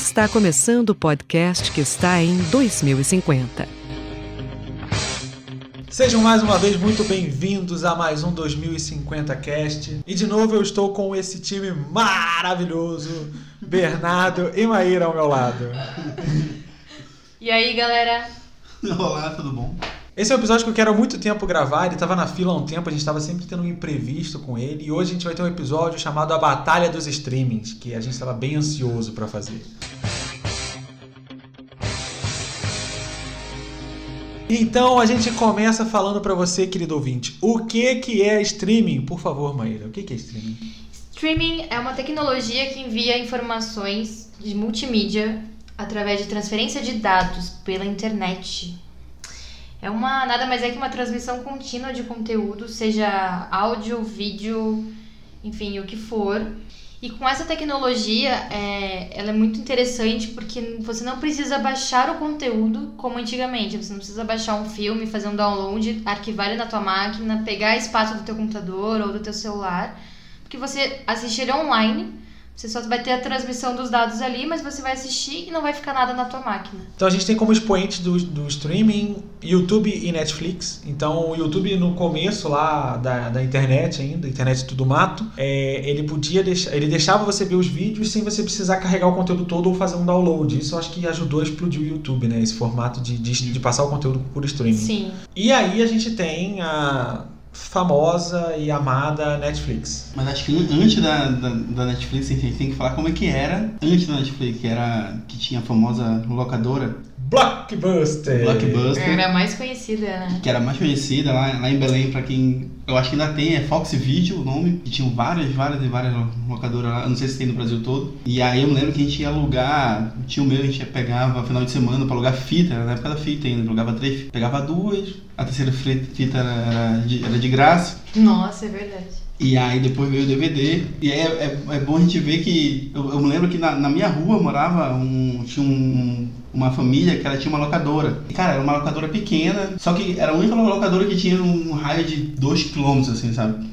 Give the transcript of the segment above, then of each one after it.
Está começando o podcast que está em 2050. Sejam mais uma vez muito bem-vindos a mais um 2050 Cast. E de novo eu estou com esse time maravilhoso, Bernardo e Maíra ao meu lado. E aí, galera? Olá, tudo bom? Esse é um episódio que eu quero há muito tempo gravar, ele estava na fila há um tempo, a gente estava sempre tendo um imprevisto com ele, e hoje a gente vai ter um episódio chamado A Batalha dos Streamings, que a gente estava bem ansioso para fazer. Então a gente começa falando para você, querido ouvinte, o que que é streaming? Por favor, Maíra, o que que é streaming? Streaming é uma tecnologia que envia informações de multimídia através de transferência de dados pela internet. É uma nada mais é que uma transmissão contínua de conteúdo, seja áudio, vídeo, enfim, o que for. E com essa tecnologia, é, ela é muito interessante porque você não precisa baixar o conteúdo como antigamente. Você não precisa baixar um filme, fazer um download, arquivar ele na tua máquina, pegar espaço do teu computador ou do teu celular, porque você assistir ele online você só vai ter a transmissão dos dados ali, mas você vai assistir e não vai ficar nada na tua máquina. Então a gente tem como expoente do, do streaming YouTube e Netflix. Então o YouTube no começo lá da, da internet ainda, internet tudo mato, é, ele podia deixar, ele deixava você ver os vídeos sem você precisar carregar o conteúdo todo ou fazer um download. Isso eu acho que ajudou a explodir o YouTube, né? Esse formato de, de, de passar o conteúdo por streaming. Sim. E aí a gente tem a famosa e amada Netflix. Mas acho que antes da, da, da, Netflix a gente tem que falar como é que era antes da Netflix, que era que tinha a famosa locadora. Blockbuster! Blockbuster. Era mais conhecida, né? Que era mais conhecida lá, lá em Belém, pra quem. Eu acho que ainda tem, é Fox Video o nome, que tinham várias, várias e várias locadoras lá, eu não sei se tem no Brasil todo. E aí eu me lembro que a gente ia alugar, tinha o meu, a gente pegava final de semana pra alugar fita, era na época da fita ainda, alugava três, pegava duas, a terceira fita era, era, de, era de graça. Nossa, é verdade. E aí depois veio o DVD. E é, é, é bom a gente ver que. Eu, me lembro que na, na, minha rua morava um. Tinha um, uma família que ela tinha uma locadora. E, cara, era uma locadora pequena, só que era a única locadora que tinha um raio de 2 km, assim, sabe?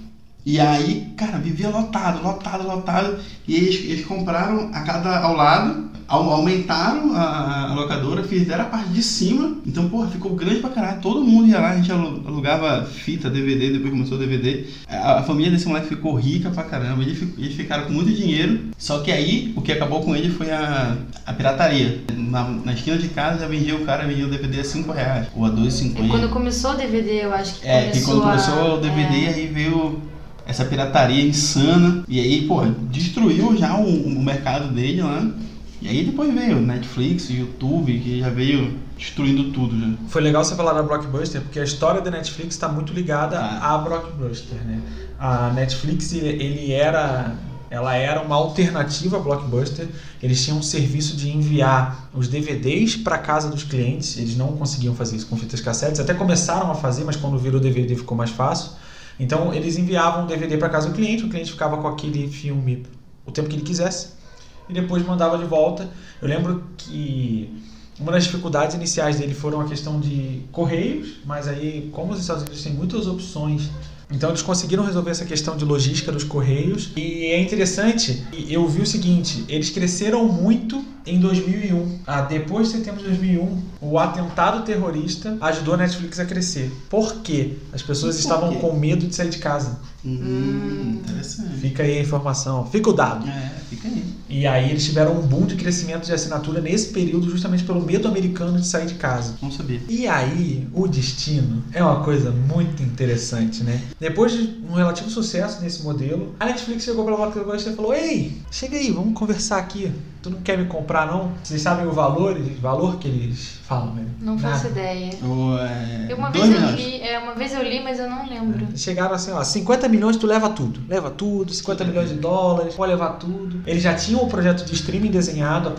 E aí, cara, vivia lotado, lotado, lotado. E eles, eles compraram a cada ao lado aumentaram a, a, locadora, fizeram a parte de cima. Então, porra, ficou grande pra caralho. Todo mundo ia lá, a gente alugava fita, DVD, depois começou o DVD. A, a família desse moleque ficou rica pra caramba. Eles, eles, ficaram com muito dinheiro. Só que aí, o que acabou com ele foi a, a pirataria. Na, na esquina de casa já vendia o cara, vendia o DVD a 5 reais ou a 2,50. É quando começou o DVD, eu acho que É, que quando começou o DVD, é... aí veio essa pirataria insana. E aí, pô, destruiu já o, o mercado dele lá. Né? E aí depois veio Netflix, YouTube, que já veio destruindo tudo já. Foi legal você falar da Blockbuster, porque a história da Netflix está muito ligada ah. à Blockbuster, né? A Netflix, ele era ela era uma alternativa à Blockbuster. Eles tinham um serviço de enviar os DVDs para casa dos clientes. Eles não conseguiam fazer isso com fitas cassetes. Até começaram a fazer, mas quando virou DVD ficou mais fácil. Então eles enviavam o DVD para casa do cliente. O cliente ficava com aquele filme o tempo que ele quisesse e depois mandava de volta. Eu lembro que uma das dificuldades iniciais dele foram a questão de correios, mas aí, como os Estados Unidos têm muitas opções então eles conseguiram resolver essa questão de logística dos correios e é interessante. Eu vi o seguinte: eles cresceram muito em 2001. Ah, depois de setembro de 2001, o atentado terrorista ajudou a Netflix a crescer. Por quê? As pessoas Por estavam quê? com medo de sair de casa. Hum, interessante. Fica aí a informação, fica o dado. É, fica aí. E aí eles tiveram um boom de crescimento de assinatura nesse período, justamente pelo medo americano de sair de casa. Não sabia. E aí, o destino é uma coisa muito interessante, né? Depois de um relativo sucesso nesse modelo, a Netflix chegou para o Blockbuster e falou: Ei, chega aí, vamos conversar aqui. Tu não quer me comprar, não? Vocês sabem o valor, o valor que eles falam, né? Não faço ideia. O, é, uma, vez eu li, é, uma vez eu li, mas eu não lembro. É, chegaram assim, ó, 50 milhões tu leva tudo. Leva tudo, 50 milhões de dólares, pode levar tudo. Eles já tinham o projeto de streaming desenhado,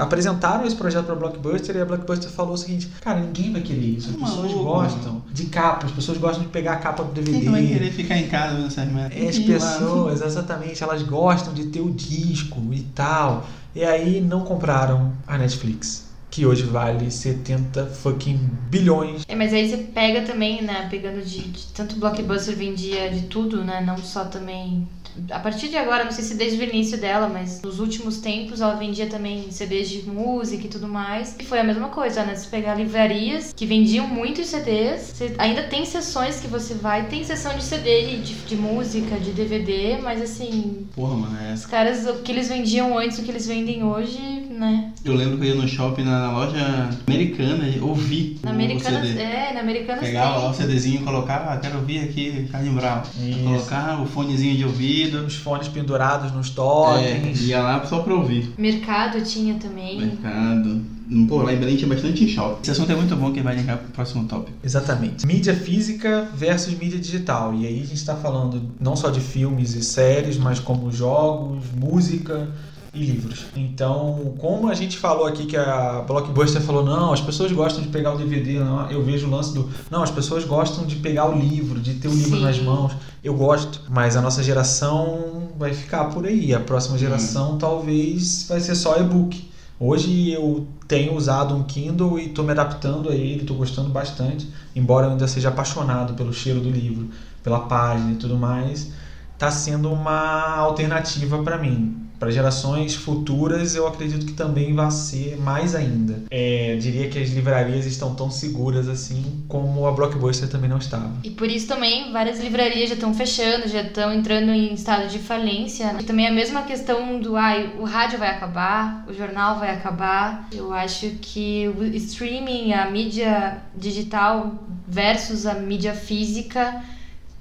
apresentaram esse projeto para Blockbuster e a Blockbuster falou o seguinte: cara, ninguém vai querer isso. As pessoas Maluco, gostam mano. de capa, as pessoas gostam de pegar a capa do DVD. Quem vai querer ficar em casa vendo essas merdas? É, as pessoas, exatamente, elas gostam de ter o disco e tal. E aí não compraram a Netflix. Que hoje vale 70 fucking bilhões. É, mas aí você pega também, né? Pegando de, de tanto blockbuster vendia de tudo, né? Não só também a partir de agora, não sei se desde o início dela, mas nos últimos tempos ela vendia também CDs de música e tudo mais. E foi a mesma coisa, né? Se pegar livrarias que vendiam muitos CDs, você ainda tem sessões que você vai, tem sessão de CD, de, de música, de DVD, mas assim. Porra, mano, é. Os caras, o que eles vendiam antes, o que eles vendem hoje, né? Eu lembro que eu ia no shopping, na loja americana, e ouvi Na CD. é, na Americanas Pegava lá o. CDzinho e colocava, ah, quero ouvir aqui Charlie Brown. Colocar o fonezinho de ouvido. Os fones pendurados nos É, totens. ia lá só pra ouvir. Mercado tinha também. Mercado. Pô, lá em Belém tinha bastante shopping. Esse assunto é muito bom que vai ligar pro próximo tópico. Exatamente. Mídia física versus mídia digital. E aí a gente está falando não só de filmes e séries, mas como jogos, música e livros. Então, como a gente falou aqui que a Blockbuster falou, não, as pessoas gostam de pegar o DVD, não, eu vejo o lance do, não, as pessoas gostam de pegar o livro, de ter o livro Sim. nas mãos. Eu gosto, mas a nossa geração vai ficar por aí. A próxima geração talvez vai ser só e-book. Hoje eu tenho usado um Kindle e estou me adaptando a ele, estou gostando bastante, embora eu ainda seja apaixonado pelo cheiro do livro, pela página e tudo mais, está sendo uma alternativa para mim. Para gerações futuras, eu acredito que também vai ser mais ainda. É, diria que as livrarias estão tão seguras assim como a Blockbuster também não estava. E por isso também várias livrarias já estão fechando, já estão entrando em estado de falência. né? E também a mesma questão do ai, o rádio vai acabar, o jornal vai acabar. Eu acho que o streaming, a mídia digital versus a mídia física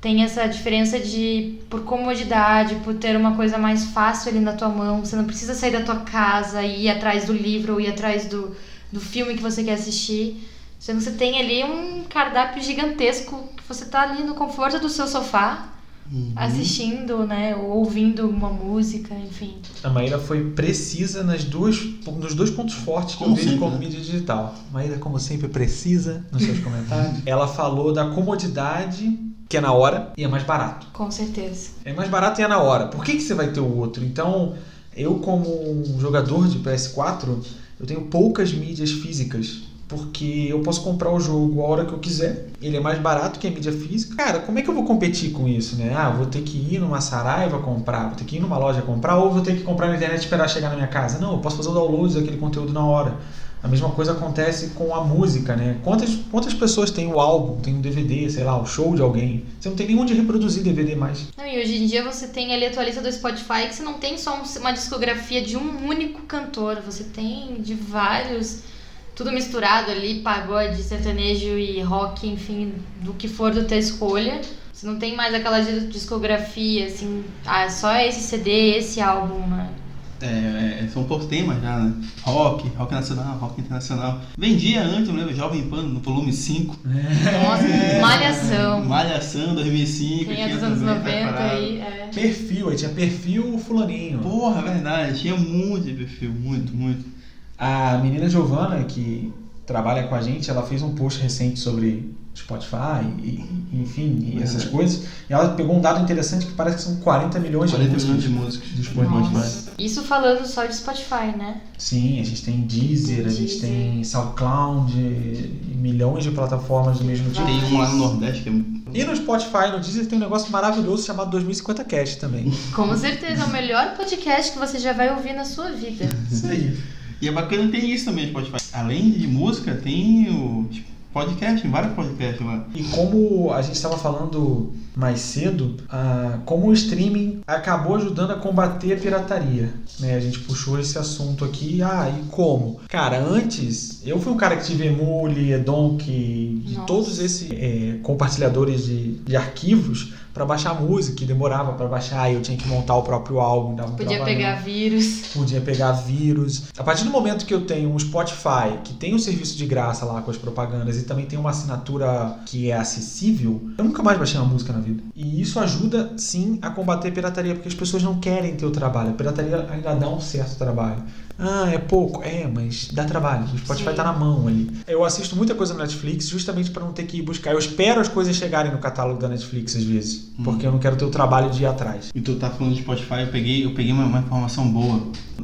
tem essa diferença de por comodidade, por ter uma coisa mais fácil ali na tua mão. Você não precisa sair da tua casa e ir atrás do livro ou ir atrás do, do filme que você quer assistir. Sendo que você tem ali um cardápio gigantesco que você tá ali no conforto do seu sofá Uhum. assistindo, né, ou ouvindo uma música, enfim. A Maíra foi precisa nas duas, nos dois pontos fortes que Como eu vejo sempre, como né? mídia digital. Maíra, como sempre, precisa nos seus comentários. Ela falou da comodidade, que é na hora, e é mais barato. Com certeza. É mais barato e é na hora. Por que, que você vai ter o outro? Então, eu como um jogador de PS4, eu tenho poucas mídias físicas. Porque eu posso comprar o jogo a hora que eu quiser. Ele é mais barato que a mídia física. Cara, como é que eu vou competir com isso, né? Ah, vou ter que ir numa Saraiva comprar, vou ter que ir numa loja comprar, ou vou ter que comprar na internet e esperar chegar na minha casa. Não, eu posso fazer o download daquele conteúdo na hora. A mesma coisa acontece com a música, né? Quantas, quantas pessoas têm o álbum, tem um DVD, sei lá, o show de alguém? Você não tem nem onde reproduzir DVD mais. Não, e hoje em dia você tem ali a tua lista do Spotify que você não tem só um- uma discografia de um único cantor, você tem de vários, tudo misturado ali, pagode, sertanejo e rock, enfim, do que for da tua escolha. Você não tem mais aquela di- discografia, assim, ah, só esse CD, esse álbum, né? É, é, são poucos temas já, né? Rock, rock nacional, rock internacional. Vendia antes, eu lembro, Jovem Pan, no volume 5. Nossa, malhação. Malhação 2005. Quem é tinha dos anos também 90 preparado. aí, é. Perfil, aí tinha perfil fulaninho. Porra, verdade, tinha muito de perfil, muito, muito. A menina Giovana, que trabalha com a gente, ela fez um post recente sobre Spotify e, enfim, e essas coisas. E ela pegou um dado interessante que parece que são 40 milhões 40 de milhões músicas. de músicas disponíveis. Isso falando só de Spotify, né? Sim, a gente tem Deezer, a gente Deezer. tem SoundCloud, e milhões de plataformas do mesmo tipo. Tem um lá no Nordeste que é. E no Spotify, no Deezer, tem um negócio maravilhoso chamado 2050 Cast também. Com certeza, é o melhor podcast que você já vai ouvir na sua vida. Isso aí. E é bacana tem isso também, Spotify. Além de música, tem o podcast, vários podcasts lá. E como a gente estava falando mais cedo, ah, como o streaming acabou ajudando a combater a pirataria. Né? A gente puxou esse assunto aqui. Ah, e como? Cara, antes, eu fui um cara que tive Emule, Edonk, de todos esses é, compartilhadores de, de arquivos para baixar música, e demorava para baixar, e eu tinha que montar o próprio álbum. Dava um Podia trabalhão pegar vírus. podia pegar vírus. A partir do momento que eu tenho um Spotify, que tem um serviço de graça lá com as propagandas e também tem uma assinatura que é acessível, eu nunca mais baixei uma música na vida. E isso ajuda sim a combater a pirataria, porque as pessoas não querem ter o trabalho. A pirataria ainda dá um certo trabalho. Ah, é pouco. É, mas dá trabalho. O Spotify Sim. tá na mão ali. Eu assisto muita coisa no Netflix justamente para não ter que ir buscar. Eu espero as coisas chegarem no catálogo da Netflix às vezes, Uhum. porque eu não quero ter o trabalho de ir atrás. E tu tá falando de Spotify, eu peguei, eu peguei uma, uma informação boa.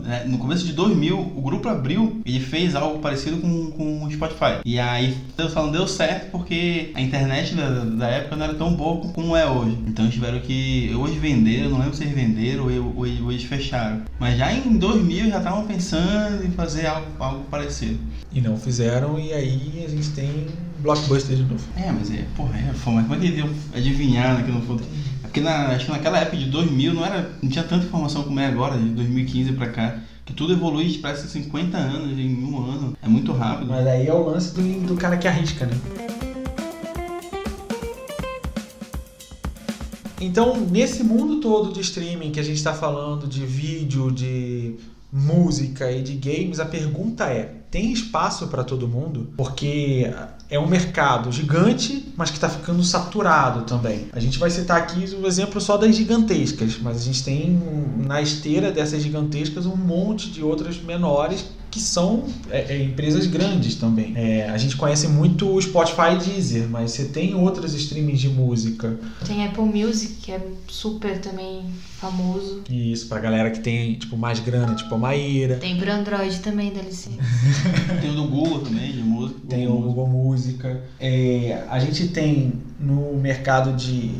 É, no começo de 2000, o grupo Abril, ele fez algo parecido com, com o Spotify. E aí, só não deu certo porque a internet da, da época não era tão boa como é hoje. Então eles tiveram que, hoje venderam, não lembro se eles venderam ou, ou, ou eles fecharam. Mas já em 2000 já estavam pensando em fazer algo, algo parecido. E não fizeram, e aí a gente tem Blockbuster de novo. É, mas é, porra, é foda. Como é que iam adivinhar né, que não foi? É porque na, acho que naquela época de 2000 não, era, não tinha tanta informação como é agora, de 2015 pra cá. Que tudo evolui parece 50 anos em um ano. É muito rápido. Mas aí é o lance do, do cara que arrisca, né? Então, nesse mundo todo de streaming que a gente está falando de vídeo, de música e de games, a pergunta é: tem espaço para todo mundo? Porque é um mercado gigante, mas que está ficando saturado também. A gente vai citar aqui o exemplo só das gigantescas, mas a gente tem na esteira dessas gigantescas um monte de outras menores que são é, é, empresas grandes também. É, a gente conhece muito o Spotify e Deezer, mas você tem outras streamings de música. Tem Apple Music, que é super também famoso. Isso, pra galera que tem tipo mais grana, tipo a Maíra. Tem pro Android também, dá licença. Tem o do Google também, de música. Tem o Google Música. É, a gente tem no mercado de,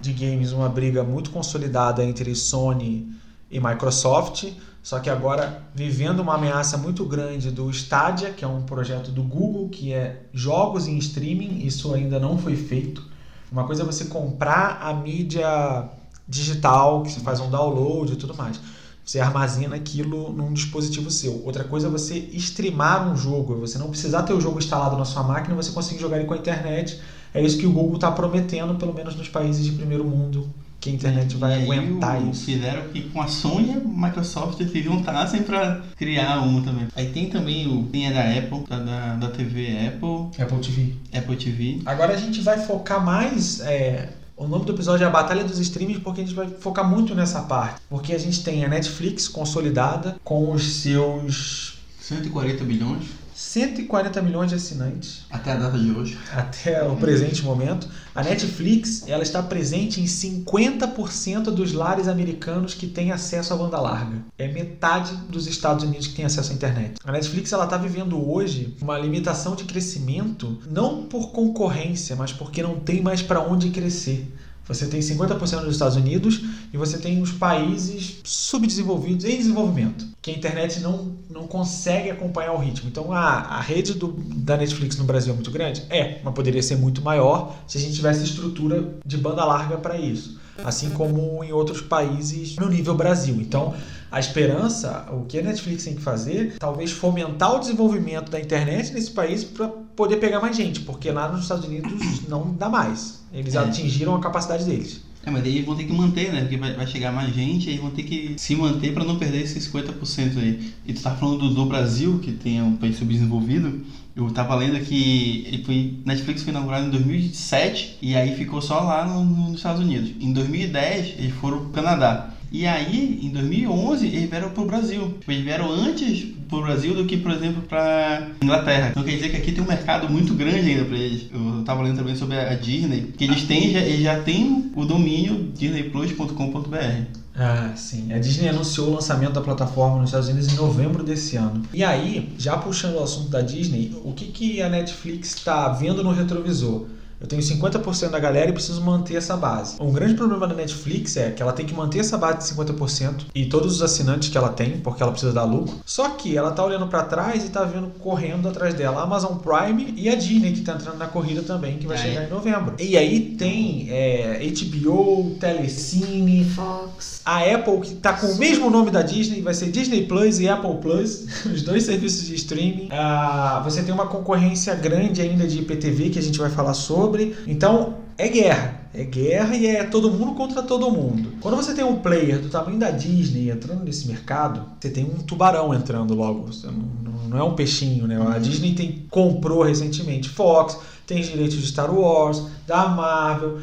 de games uma briga muito consolidada entre Sony e Microsoft. Só que agora vivendo uma ameaça muito grande do Stadia, que é um projeto do Google, que é jogos em streaming, isso ainda não foi feito. Uma coisa é você comprar a mídia digital, que você faz um download e tudo mais. Você armazena aquilo num dispositivo seu. Outra coisa é você streamar um jogo. Você não precisar ter o jogo instalado na sua máquina, você consegue jogar ele com a internet. É isso que o Google está prometendo, pelo menos nos países de primeiro mundo, que a internet vai e aguentar o- isso. Fizeram que com a Sony e a Microsoft se juntassem pra criar um também. Aí tem também o. Tem a da Apple, da, da, da TV Apple, Apple TV. Apple TV. Agora a gente vai focar mais. é, o nome do episódio é a Batalha dos Streams, porque a gente vai focar muito nessa parte. Porque a gente tem a Netflix consolidada com os seus 140 bilhões 140 milhões de assinantes até a data de hoje. até o presente momento. A Netflix ela está presente em 50% dos lares americanos que têm acesso à banda larga. É metade dos Estados Unidos que tem acesso à internet. A Netflix ela está vivendo hoje uma limitação de crescimento não por concorrência, mas porque não tem mais para onde crescer. Você tem 50% dos Estados Unidos e você tem os países subdesenvolvidos em desenvolvimento, que a internet não, não consegue acompanhar o ritmo. Então a, a rede do, da Netflix no Brasil é muito grande? É, mas poderia ser muito maior se a gente tivesse estrutura de banda larga para isso. Assim como em outros países no nível Brasil. Então, a esperança, o que a Netflix tem que fazer, talvez fomentar o desenvolvimento da internet nesse país para poder pegar mais gente, porque lá nos Estados Unidos não dá mais. Eles É. atingiram a capacidade deles. É, mas daí eles vão ter que manter, né? Porque vai, vai chegar mais gente, aí vão ter que se manter pra não perder esses 50% aí. E tu tá falando do, do Brasil, que tem um país subdesenvolvido. Eu tava lendo que ele foi, Netflix foi inaugurado em 2007 e aí ficou só lá no- nos Estados Unidos. Em 2010 eles foram pro Canadá. E aí, em 2011, eles vieram pro Brasil. Eles vieram antes pro Brasil do que, por exemplo, pra Inglaterra. Então quer dizer que aqui tem um mercado muito grande ainda pra eles. Eu tava lendo também sobre a Disney, que eles têm, já, eles já têm o domínio disneyplus.com.br. Ah, sim. A Disney anunciou o lançamento da plataforma nos Estados Unidos em novembro desse ano. E aí, já puxando o assunto da Disney, o que, que a Netflix está vendo no retrovisor? Eu tenho 50% da galera e preciso manter essa base. Um grande problema da Netflix é que ela tem que manter essa base de 50% e todos os assinantes que ela tem, porque ela precisa dar lucro. Só que ela tá olhando para trás e tá vendo correndo atrás dela a Amazon Prime e a Disney que tá entrando na corrida também, que vai É. chegar em novembro. E aí tem é, HBO, Telecine, Fox. a Apple, que está com o mesmo nome da Disney, vai ser Disney Plus e Apple Plus, os dois serviços de streaming. Ah, você tem uma concorrência grande ainda de IPTV, que a gente vai falar sobre. Então, é guerra. É guerra e é todo mundo contra todo mundo. Quando você tem um player do tamanho da Disney entrando nesse mercado, você tem um tubarão entrando logo. Você não, não- não é um peixinho, né? A Disney tem, comprou recentemente Fox, tem os direitos de Star Wars, da Marvel.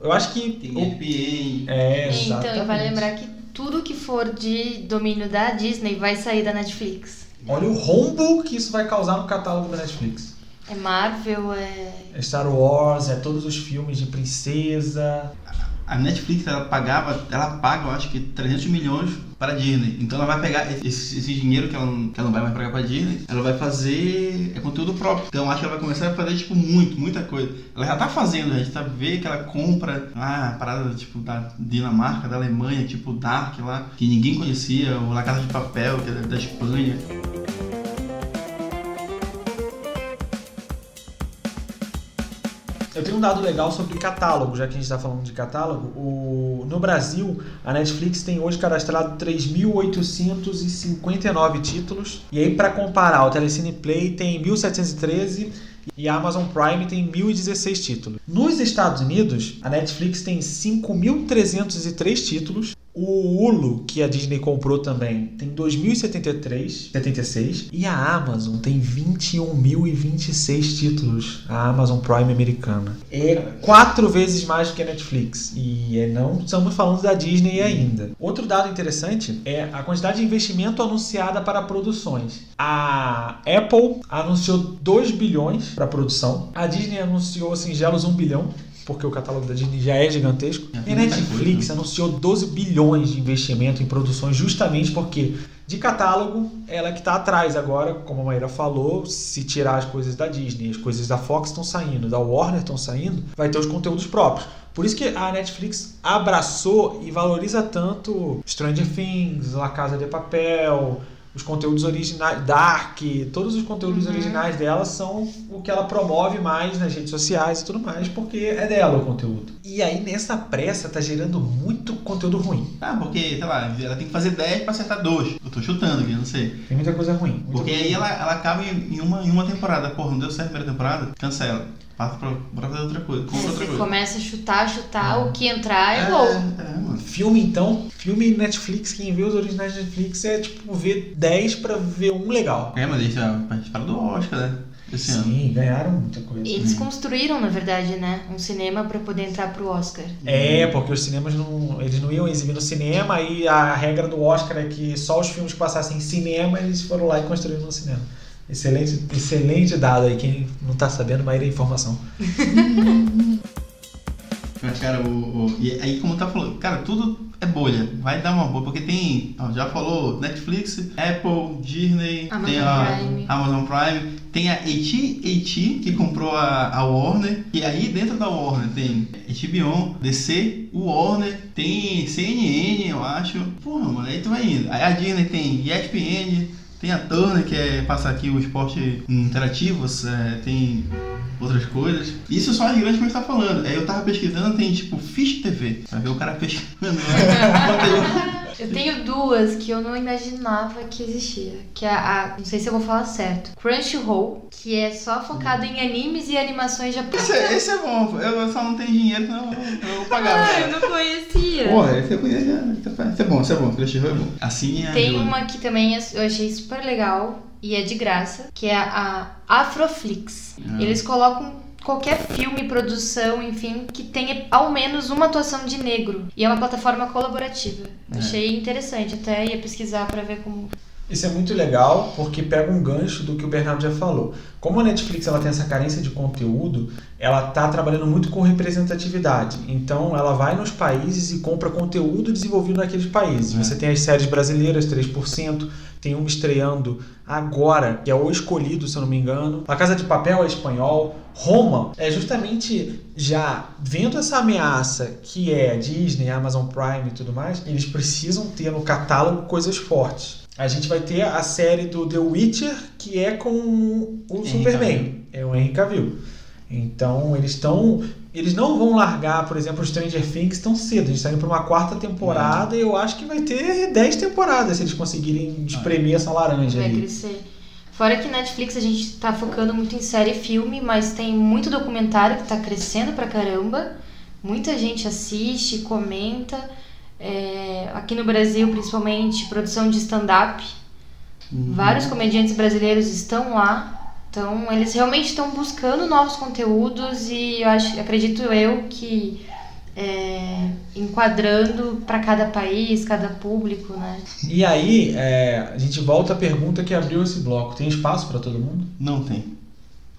Eu acho que. Tem o- FBA. É, então, e vale exatamente. lembrar que tudo que for de domínio da Disney vai sair da Netflix. Olha o rombo que isso vai causar no catálogo da Netflix. É Marvel, é. É Star Wars, é todos os filmes de princesa. A Netflix ela pagava, ela paga, eu acho que 300 milhões para a Disney. Então ela vai pegar esse, esse dinheiro que ela, não, que ela não vai mais pagar para a Disney, ela vai fazer é conteúdo próprio. Então eu acho que ela vai começar a fazer tipo muito, muita coisa. Ela já tá fazendo, a gente tá vendo que ela compra ah, parada tipo da Dinamarca, da Alemanha, tipo Dark lá, que ninguém conhecia, ou La Casa de Papel, que é da, da Espanha. Eu tenho um dado legal sobre catálogo, já que a gente está falando de catálogo. O... No Brasil, a Netflix tem hoje cadastrado 3.859 títulos. E aí, para comparar, o Telecine Play tem 1.713 e a Amazon Prime tem 1.016 títulos. Nos Estados Unidos, a Netflix tem 5.303 títulos o Hulu, que a Disney comprou também, tem 2.073, 76. E a Amazon tem 21.026 títulos. A Amazon Prime americana. É quatro vezes mais do que a Netflix. E é, não estamos falando da Disney ainda. Outro dado interessante é a quantidade de investimento anunciada para produções. A Apple anunciou 2 bilhões para produção. A Disney anunciou singelos 1 bilhão porque o catálogo da Disney já é gigantesco. e a Netflix anunciou 12 bilhões de investimento em produções justamente porque de catálogo ela que está atrás agora, como a Maíra falou, se tirar as coisas da Disney, as coisas da Fox estão saindo, da Warner estão saindo, vai ter os conteúdos próprios. Por isso que a Netflix abraçou e valoriza tanto Stranger Things, La Casa de Papel, os conteúdos originais, Dark, todos os conteúdos uhum. originais dela são o que ela promove mais nas redes sociais e tudo mais, porque é dela o conteúdo. E aí nessa pressa tá gerando muito conteúdo ruim. Ah, porque, sei lá, ela tem que fazer 10 pra acertar 2. Eu tô chutando aqui, não sei. Tem muita coisa ruim. Muita porque coisa aí ela, ela acaba em uma, em uma temporada. Porra, não deu certo a primeira temporada? Cancela passa pra, pra fazer outra coisa. Compra outra Você coisa. começa a chutar, chutar, É. o que entrar é, É, gol. é, mano. Filme, então, filme Netflix, quem vê os originais de Netflix é tipo ver 10 pra ver um legal. É, mas eles já participaram do Oscar, né? Esse ano. Sim, ganharam muita coisa. Eles construíram, na verdade, né, um cinema pra poder entrar pro Oscar. É, porque os cinemas não. Eles não iam exibir no cinema, aí a regra do Oscar é que só os filmes que passassem em cinema eles foram lá e construíram no cinema. Excelente, excelente dado aí, quem não tá sabendo, vai ir a informação. Mas, cara, o, o- E aí, como tá falando, cara, tudo é bolha. Vai dar uma bolha, porque tem. ó, já falou Netflix, Apple, Disney, Amazon tem a Prime. Amazon Prime, tem a AT&T que comprou a, a Warner, e aí dentro da Warner tem HBO, DC, o Warner, tem CNN, eu acho. Porra, mano, aí tu vai indo. Aí a Disney tem ESPN, tem a Turner, que é passar aqui o esporte interativos, é, tem outras coisas. Isso são as grandes gente tá falando. Aí eu tava pesquisando, tem tipo Fish TV. Vai ver o cara pesquisando. né? Eu tenho duas que eu não imaginava que existia. Que é a, não sei se eu vou falar certo, Crunchyroll, que é só focado em animes e animações esse, japonesas. é- esse é bom, eu só não tenho dinheiro, então eu vou pagar. Ah, eu não conhecia. Porra, esse eu conheço. Esse é bom, esse é bom. Crunchyroll é bom. Assim é. Tem ajuda. uma que também é- eu achei super legal e é de graça, que é a Afroflix. Ah. Eles colocam qualquer filme, produção, enfim, que tenha ao menos uma atuação de negro. E é uma plataforma colaborativa. É. Achei interessante, até ia pesquisar pra ver como. Isso é muito legal porque pega um gancho do que o Bernardo já falou. Como a Netflix ela tem essa carência de conteúdo, ela está trabalhando muito com representatividade. Então ela vai nos países e compra conteúdo desenvolvido naqueles países. É. Você tem as séries brasileiras, 3%, tem uma estreando agora, que é o Escolhido, se eu não me engano. A Casa de Papel é espanhol. Roma é justamente já vendo essa ameaça que é Disney, Amazon Prime e tudo mais, eles precisam ter no catálogo coisas fortes. A gente vai ter a série do The Witcher, que é com o Henry Superman. É o Henry Cavill. Então, eles estão. Eles não vão largar, por exemplo, o Stranger Things tão cedo. A gente está indo para uma quarta temporada e eu acho que vai ter 10 temporadas se eles conseguirem espremer essa laranja Vai aí. crescer. Fora que Netflix a gente tá focando muito em série e filme, mas tem muito documentário que tá crescendo pra caramba. Muita gente assiste, comenta. É, aqui no Brasil, principalmente, produção de stand-up. Uhum. Vários comediantes brasileiros estão lá. Então, eles realmente estão buscando novos conteúdos e eu acho, acredito eu que é, enquadrando para cada país, cada público, né? E aí, é, a gente volta à pergunta que abriu esse bloco. Tem espaço para todo mundo? Não tem.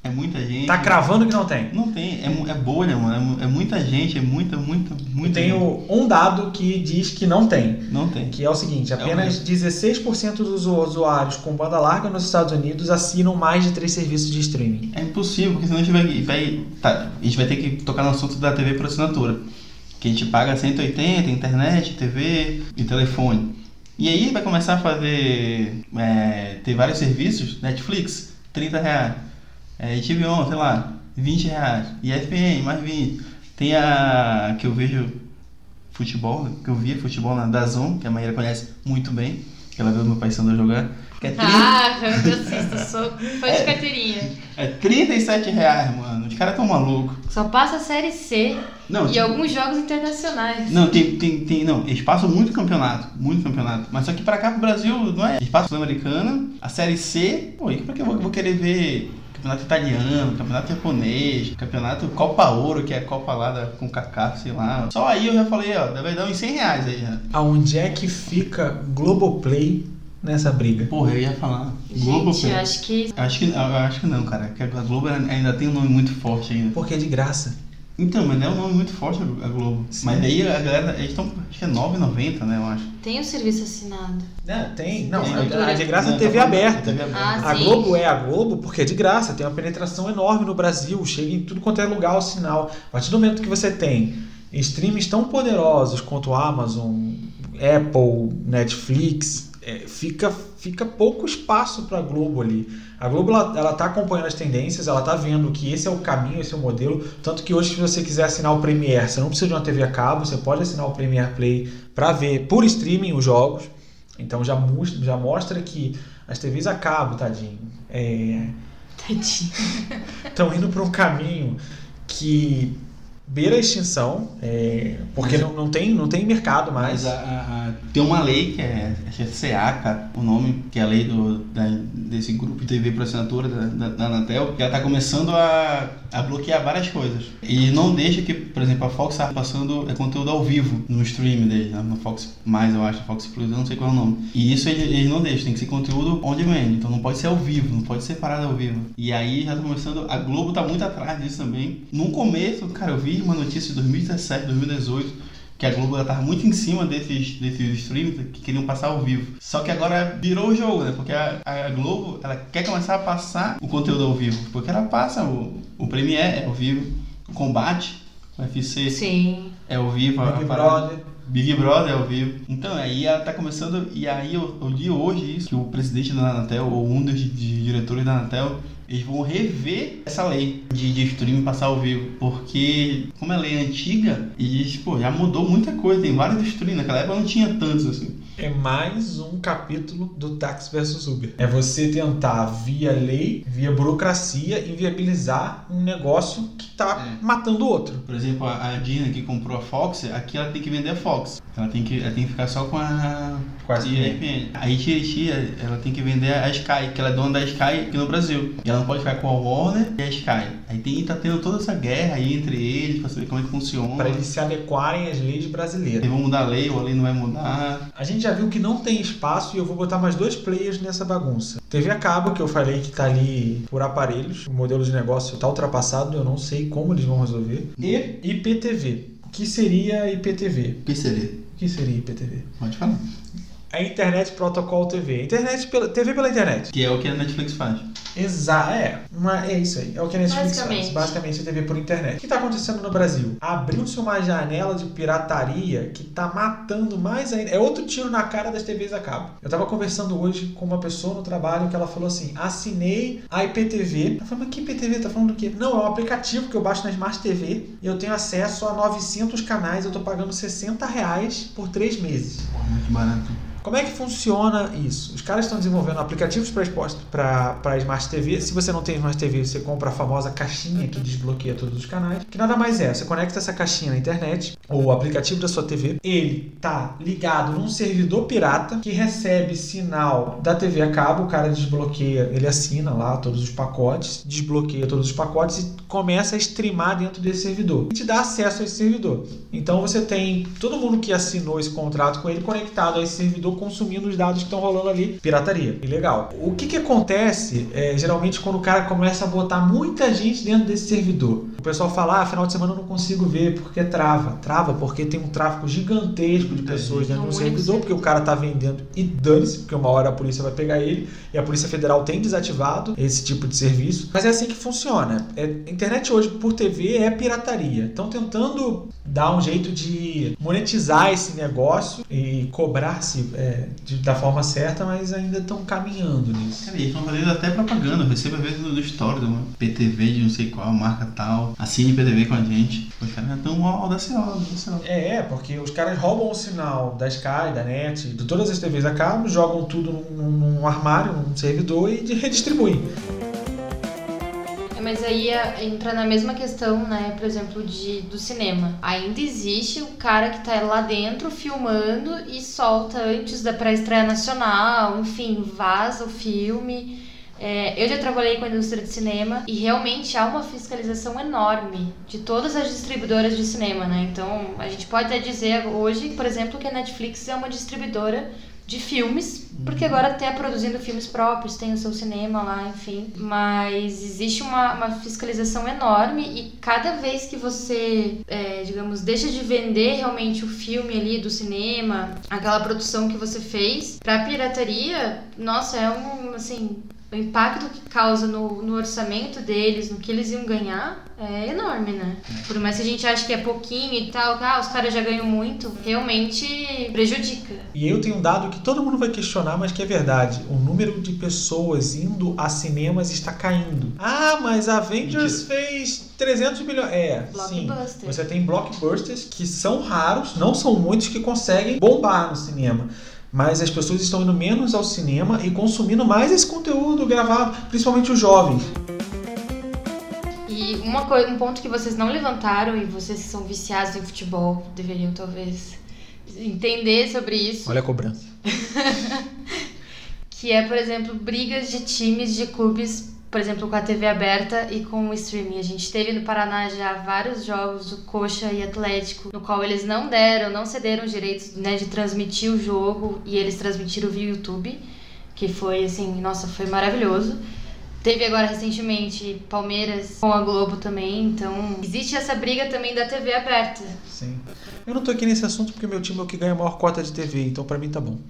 É muita gente. Tá cravando que não tem. Não tem, é, é bolha, mano. É, é muita gente, é muita, muita, Eu muita gente. tenho um dado que diz que não tem. Não tem. Que é o seguinte, É apenas 16% dos usuários com banda larga nos Estados Unidos assinam mais de três serviços de streaming. É impossível, porque senão a gente vai, vai. Tá, a gente vai ter que tocar no assunto da TV por assinatura. Que a gente paga 180, internet, TV e telefone. E aí vai começar a fazer. é, ter vários serviços, Netflix, 30 reais. É, HBO, sei lá, 20 reais. ESPN, mais 20. Tem a. que eu vejo futebol, que eu via futebol na Dazon, que a Maíra conhece muito bem, que ela viu meu pai Sandro jogar. Que é 30, Ah, eu assisto, sou fã de carteirinha. é 37 reais, mano. Os caras tão malucos. Só passa a série C Não, e alguns jogos internacionais. Não, tem, tem, tem, não, eles passam muito campeonato, muito campeonato. Mas só que pra cá pro Brasil não é. Eles passam Sul-Americana, a Série C, pô, e pra que eu vou, vou querer ver campeonato italiano, campeonato japonês, campeonato Copa Ouro, que é a Copa lá da, com Kaká, sei lá. Só aí eu já falei, ó, vai dar uns 100 reais aí já. Aonde é que fica Globoplay nessa briga? Porra, eu ia falar. Gente, Globoplay. eu acho que Eu acho que, acho que não, cara. Que a Globo ainda tem um nome muito forte ainda. Porque é de graça. Então, mas não é um nome muito forte a Globo. Sim. Mas daí a galera, eles estão, acho que é 9,90, né, eu acho. tem o serviço assinado. Não, tem. Não, Tem. a, a de graça é Não, TV tá aberta. TV aberta. Ah, A sim. Globo é a Globo porque é de graça, tem uma penetração enorme no Brasil, chega em tudo quanto é lugar o sinal. A partir do momento que você tem streams tão poderosos quanto Amazon, Apple, Netflix, é, fica, fica pouco espaço para a Globo ali. A Globo ela, ela tá acompanhando as tendências, ela tá vendo que esse é o caminho, esse é o modelo. Tanto que hoje, se você quiser assinar o Premiere, você não precisa de uma TV a cabo, você pode assinar o Premiere Play para ver por streaming os jogos. Então já, mus- já mostra que as TVs a cabo, tadinho, Tadinho. estão indo para um caminho que beira a extinção, é, porque Mas- não, não, tem, não tem mercado mais. A- a- a- tem uma lei que é, acho que é SEACA, o nome, que é a lei do, da- desse grupo de TV por assinatura da, da, da Anatel, que ela está começando a, a bloquear várias coisas. E não deixa que, por exemplo, a Fox está passando é, conteúdo ao vivo no stream dele, né? no Fox Mais, eu acho, Fox Plus, eu não sei qual é o nome. E isso eles, eles não deixam, tem que ser conteúdo on demand, então não pode ser ao vivo, não pode ser parado ao vivo. E aí já tá começando, a Globo tá muito atrás disso também. No começo, cara, eu vi uma notícia de 2017, 2018, que a Globo já tava muito em cima desses, desses streams que queriam passar ao vivo. Só que agora virou o jogo, né? Porque a, a Globo, ela quer começar a passar o conteúdo ao vivo. Porque ela passa o, o Premiere é ao vivo, o Combate, o UFC Sim. é ao vivo, a Big Brother. Big Brother é ao vivo. Então, aí ela tá começando, e aí eu, eu li hoje isso, que o presidente da Anatel, ou um dos diretores da Anatel, eles vão rever essa lei de, de streaming passar ao vivo. Porque, como é lei antiga, eles, pô, já mudou muita coisa. Tem vários streams, naquela época não tinha tantos assim. É mais um capítulo do Táxi versus Uber. É você tentar, via lei, via burocracia, inviabilizar um negócio que tá É. matando o outro. Por exemplo, a, a Disney que comprou a Fox, aqui ela tem que vender a Fox. Ela tem que, ela tem que ficar só com a. Com a ESPN. A AT&T, ela tem que vender a Sky, que ela é dona da Sky aqui no Brasil. E ela não pode ficar com a Warner e a Sky. Aí tem, tá tendo toda essa guerra aí entre eles, pra saber como é que funciona. Para eles se adequarem às leis brasileiras. Eles vão mudar a lei, ou a lei não vai mudar. A gente já viu que não tem espaço e eu vou botar mais dois players nessa bagunça. TV a cabo, que eu falei que tá ali por aparelhos, o modelo de negócio tá ultrapassado, eu não sei como eles vão resolver. E IPTV. O que seria IPTV? O que seria? O que seria IPTV? Pode falar. A Internet Protocol TV. Internet pela, TV pela internet. Que é o que a Netflix faz. Exato, é. Uma, é isso aí. É o que a Netflix faz. Basicamente. Basicamente, a TV por internet. O que está acontecendo no Brasil? Abriu-se uma janela de pirataria que está matando mais ainda. É outro tiro na cara das TVs a cabo. Eu estava conversando hoje com uma pessoa no trabalho que ela falou assim: assinei a IPTV. Eu falei, mas que IPTV? Tá falando do quê? Não, é um aplicativo que eu baixo na Smart TV e eu tenho acesso a 900 canais. Eu tô pagando 60 reais por três meses. Porra, que barato. Como é que funciona isso? Os caras estão desenvolvendo aplicativos para Smart TV. Se você não tem Smart TV, você compra a famosa caixinha que desbloqueia todos os canais. Que nada mais é, você conecta essa caixinha na internet, ou o aplicativo da sua TV, ele tá ligado num servidor pirata que recebe sinal da TV a cabo, o cara desbloqueia, ele assina lá todos os pacotes, desbloqueia todos os pacotes e começa a streamar dentro desse servidor. E te dá acesso a esse servidor. Então você tem todo mundo que assinou esse contrato com ele conectado a esse servidor consumindo os dados que estão rolando ali. Pirataria. Ilegal. O que, que acontece é, geralmente quando o cara começa a botar muita gente dentro desse servidor? O pessoal fala, ah, final de semana eu não consigo ver porque trava. Trava porque tem um tráfego gigantesco de pessoas dentro do servidor, porque o cara tá vendendo e dane-se, porque uma hora a polícia vai pegar ele e a Polícia Federal tem desativado esse tipo de serviço. Mas é assim que funciona. É, a internet hoje por TV é pirataria. Estão tentando dar um jeito de monetizar esse negócio e cobrar-se é, da forma certa, mas ainda estão caminhando nisso. Cara, e estão fazendo até propaganda. Eu recebo às vezes no story, uma PTV de não sei qual, marca tal, assine PTV com a gente. Os caras estão audaciosos. É, é, porque os caras roubam o sinal da Sky, da NET, de todas as TVs a cabo, jogam tudo num, num armário, num servidor e redistribuem. É, mas aí é, entra na mesma questão, né, por exemplo, de, do cinema. Ainda existe o cara que tá lá dentro filmando e solta antes da pré-estreia nacional, enfim, vaza o filme. É, eu já trabalhei com a indústria de cinema e realmente há uma fiscalização enorme de todas as distribuidoras de cinema, né? Então a gente pode até dizer hoje, por exemplo, que a Netflix é uma distribuidora de filmes, porque agora está produzindo filmes próprios, tem o seu cinema lá, enfim. Mas existe uma, uma fiscalização enorme e cada vez que você, é, digamos, deixa de vender realmente o filme ali do cinema, aquela produção que você fez, para pirataria, nossa, é um, assim, o impacto que causa no, no orçamento deles, no que eles iam ganhar, é enorme, né? Por mais que a gente ache que é pouquinho e tal, ah, os caras já ganham muito, realmente prejudica. E eu tenho um dado que todo mundo vai questionar, mas que é verdade. O número de pessoas indo a cinemas está caindo. Ah, mas Avengers fez 300 milhões. É, sim. Você tem blockbusters que são raros, não são muitos que conseguem bombar no cinema mas as pessoas estão indo menos ao cinema e consumindo mais esse conteúdo gravado, principalmente os jovens. E uma coisa, um ponto que vocês não levantaram e vocês que são viciados em futebol deveriam talvez entender sobre isso. Olha a cobrança. que é, por exemplo, brigas de times de clubes por exemplo, com a TV aberta e com o streaming. A gente teve no Paraná já vários jogos do Coxa e Atlético, no qual eles não deram, não cederam direitos né, de transmitir o jogo e eles transmitiram via YouTube, que foi assim, nossa, foi maravilhoso. Teve agora recentemente Palmeiras com a Globo também, então existe essa briga também da TV aberta. Sim. Eu não tô aqui nesse assunto porque meu time é o que ganha a maior cota de TV, então para mim tá bom.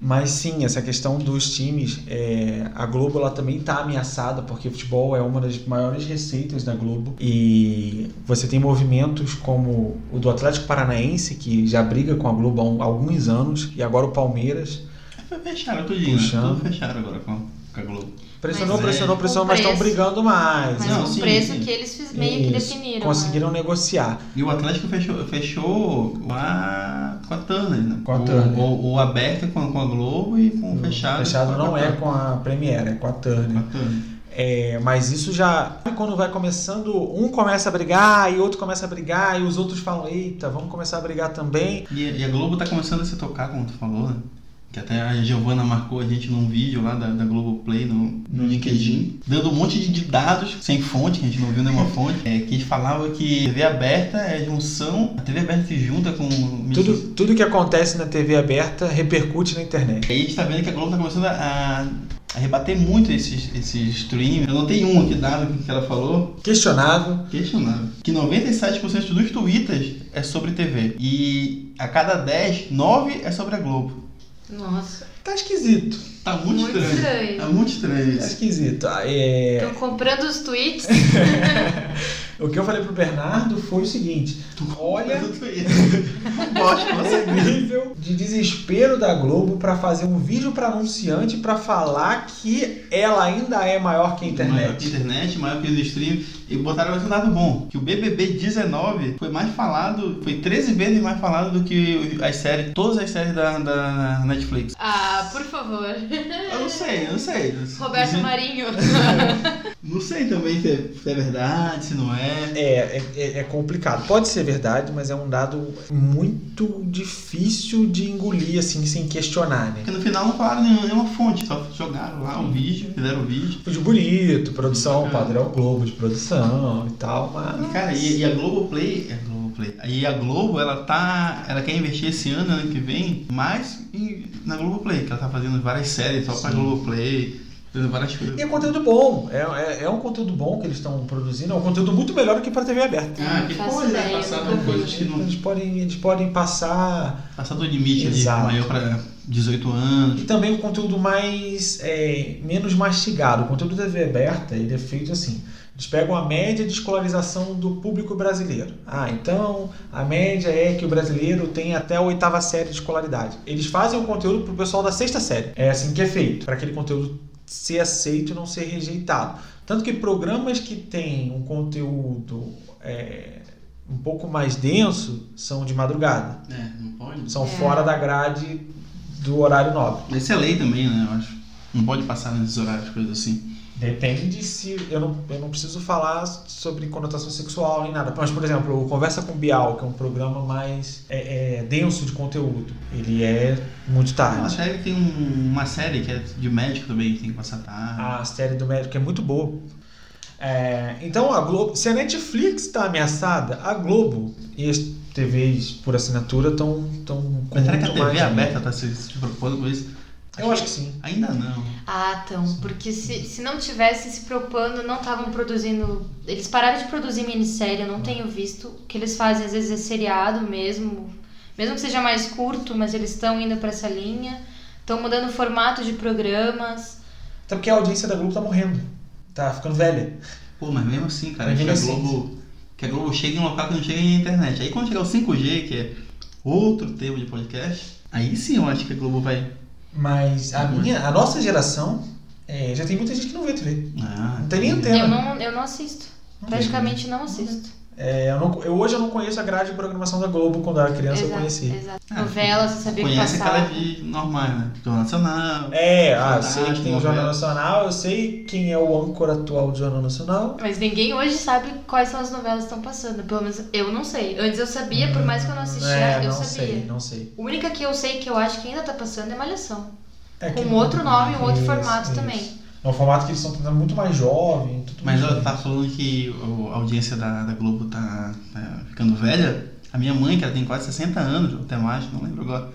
Mas sim, essa questão dos times, é, a Globo ela também está ameaçada porque o futebol é uma das maiores receitas da Globo e você tem movimentos como o do Atlético Paranaense que já briga com a Globo há alguns anos e agora o Palmeiras. Fecharam tudo, puxando. fecharam agora com a Globo. Pressionou, mas, pressionou, é, pressionou, mas estão brigando mais. Mas não, o sim, preço sim. que eles meio Isso. que definiram. Conseguiram né? negociar. E o Atlético fechou, fechou a, com a Turner, né? Com a Turner. O, o, o aberto com, com a Globo e com o fechado. Fechado não é com a Premiere, é com a Turner. Com a Turner. É, mas isso já. Quando vai começando, um começa a brigar e outro começa a brigar, e os outros falam: eita, vamos começar a brigar também. E, e a Globo tá começando a se tocar, como tu falou, né? Que até a Giovana marcou a gente num vídeo lá da, da Globoplay no, no LinkedIn, dando um monte de dados sem fonte, que a gente não viu nenhuma fonte, é, que falava que TV aberta é junção, a TV aberta se junta com. Tudo, tudo que acontece na TV aberta repercute na internet. E aí a gente tá vendo que a Globo tá começando a, a rebater muito esses, esses streams. Eu não tenho um aqui dado que ela falou. Questionável. Questionável. Que 97% dos tweets é sobre TV. E a cada 10, 9 é sobre a Globo. Nossa. Tá esquisito. Tá muito, muito estranho. estranho. Tá muito estranho isso. Tá esquisito. Ah, é... Estão comprando os tweets. O que eu falei pro Bernardo foi o seguinte: olha o nível de desespero da Globo pra fazer um vídeo pra anunciante pra falar que ela ainda é maior que a Maior que internet. a internet, maior que o stream. E botaram mais um dado bom. Que o BBB 19 foi mais falado, foi 13 vezes mais falado do que as séries, todas as séries da, da Netflix. Ah, por favor. Eu não sei, eu não sei. Roberto Marinho. Não sei também se é, é verdade, se não é. É, é, é complicado. Pode ser verdade, mas é um dado muito difícil de engolir, assim, sem questionar, né? Porque no final não falaram nenhuma, fonte, só jogaram lá o vídeo, fizeram o vídeo. Vídeo bonito, produção, padrão Globo de produção e tal, mas. E, cara, e, e a Globoplay, a Globoplay, e a Globo, ela tá, ela quer investir esse ano, ano que vem, mais em- na Globoplay, que ela tá fazendo várias séries só pra Sim. Globoplay, fazendo várias coisas. E é conteúdo bom, é, é, é um conteúdo bom que eles estão produzindo, é um conteúdo muito melhor do que para TV aberta. Ah, que pode, ideia, passar nunca vi. coisas que não... Eles podem, eles podem passar Passar do limite ali, Exato. maior pra 18 anos. e também um conteúdo mais é, menos mastigado. O conteúdo da TV aberta ele é feito assim. Eles pegam a média de escolarização do público brasileiro. Ah, então a média é que o brasileiro tem até a oitava série de escolaridade. Eles fazem o conteúdo para o pessoal da sexta série. É assim que é feito, para aquele conteúdo ser aceito e não ser rejeitado. Tanto que programas que têm um conteúdo é, um pouco mais denso são de madrugada. É, não pode. São É. fora da grade do horário nobre. Mas isso é lei também, né, eu acho. Não pode passar nesses horários, coisas assim. Depende se. Eu não, eu não preciso falar sobre conotação sexual nem nada. Mas, por exemplo, o Conversa com Bial, que é um programa mais é, é, denso de conteúdo, ele é muito Uma tarde. série tem um- uma série que é de médico também, que tem que passar tarde. A série do médico é muito boa. É, então, a Globo. Se a Netflix está ameaçada, a Globo e as TVs por assinatura estão será que a TV mais aberta tá se, se propondo com isso? Eu acho que sim. Ainda não. Ah, então. Porque se, se não tivessem se propondo, não estavam produzindo. Eles pararam de produzir minissérie, eu não tenho visto. O que eles fazem às vezes é seriado mesmo. Mesmo que seja mais curto, mas eles estão indo para essa linha. Estão mudando o formato de programas. Até porque a audiência da Globo tá morrendo. Tá ficando velha. Pô, mas mesmo assim, cara, Mas que a assim. Globo. Que a Globo chega em um local que não chega em internet. Aí quando chegar o 5G, que é outro tema de podcast, aí sim eu acho que a Globo vai. Mas a minha, a nossa geração, é, já tem muita gente que não vê TV. Ah, Não tem nem antena. Eu não, eu não assisto. Praticamente não assisto. É, eu não- eu- hoje eu não conheço a grade de programação da Globo. Quando eu era criança eu Exato, conhecia. exato. Ah, Novela, você sabia que Conhece passava. aquela de normais, né? Jornal Nacional. É, ah, eu sei que tem o Jornal. Nacional, eu sei quem é o âncora atual do Jornal Nacional. Mas ninguém hoje sabe quais são as novelas que estão passando. Pelo menos eu não sei. Antes eu sabia, por mais que eu não assistia, é, eu não sabia. sei, não sei. A única que eu sei que eu acho que ainda tá passando é Malhação. É Com que- outro nome, um outro Isso, formato isso. também. É um formato que eles estão tentando muito mais jovem. Tudo Mas ela tá falando que a audiência da, da Globo tá, tá ficando velha. A minha mãe, que ela tem quase 60 anos, até mais, não lembro agora.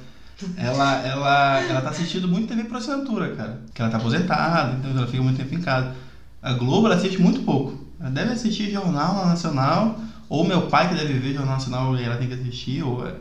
Ela, ela, ela tá assistindo muito TV por assinatura, cara. Que ela tá aposentada, então ela fica muito tempo em casa. A Globo ela assiste muito pouco. Ela deve assistir Jornal Nacional, ou meu pai que deve ver Jornal Nacional e ela tem que assistir, ou, é-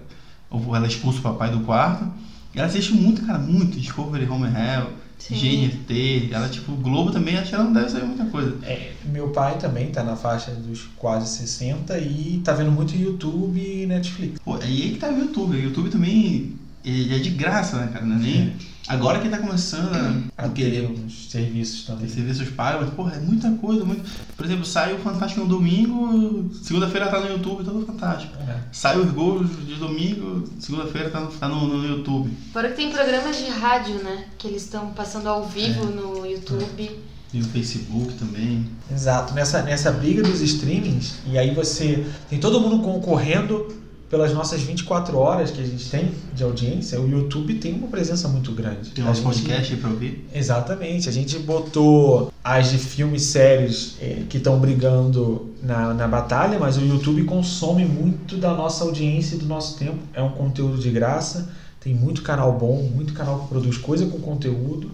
ou ela expulsa o papai do quarto. Ela assiste muito, cara, muito. Discovery Home and Health, Sim. GNT. Ela, tipo, Globo também, acho que ela não deve saber muita coisa. É, meu pai também tá na faixa dos quase 60 e tá vendo muito YouTube e Netflix. Pô, aí é que tá o YouTube. O YouTube também ele é de graça, né, cara? Não é nem... Agora que tá começando a, A querer uns serviços também. ter serviços pagos, mas, porra, é muita coisa. Muito... Por exemplo, sai o Fantástico no domingo, segunda-feira tá no YouTube, todo Fantástico. É. Sai os gols de domingo, segunda-feira tá, no, tá no, no YouTube. Fora que tem programas de rádio, né? Que eles estão passando ao vivo no YouTube. E no Facebook também. Exato, nessa, nessa briga dos streamings, e aí você tem todo mundo concorrendo pelas nossas 24 horas que a gente tem de audiência, o YouTube tem uma presença muito grande. Tem A nosso gente- podcast aí pra ouvir. Exatamente, a gente botou as de filmes séries eh, que estão brigando na, na batalha, mas o YouTube consome muito da nossa audiência e do nosso tempo. É um conteúdo de graça, tem muito canal bom, muito canal que produz coisa com conteúdo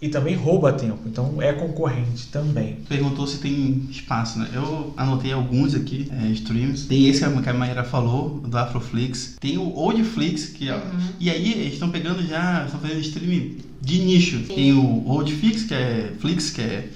e também rouba tempo, então é concorrente também. Perguntou se tem espaço, né? Eu anotei alguns aqui, é, streams. Tem esse que a Maíra falou, do Afroflix. Tem o Oldflix, que é... Uhum. E aí eles estão pegando já, estão fazendo stream de nicho. Sim. Tem o Oldflix, que é Flix, que é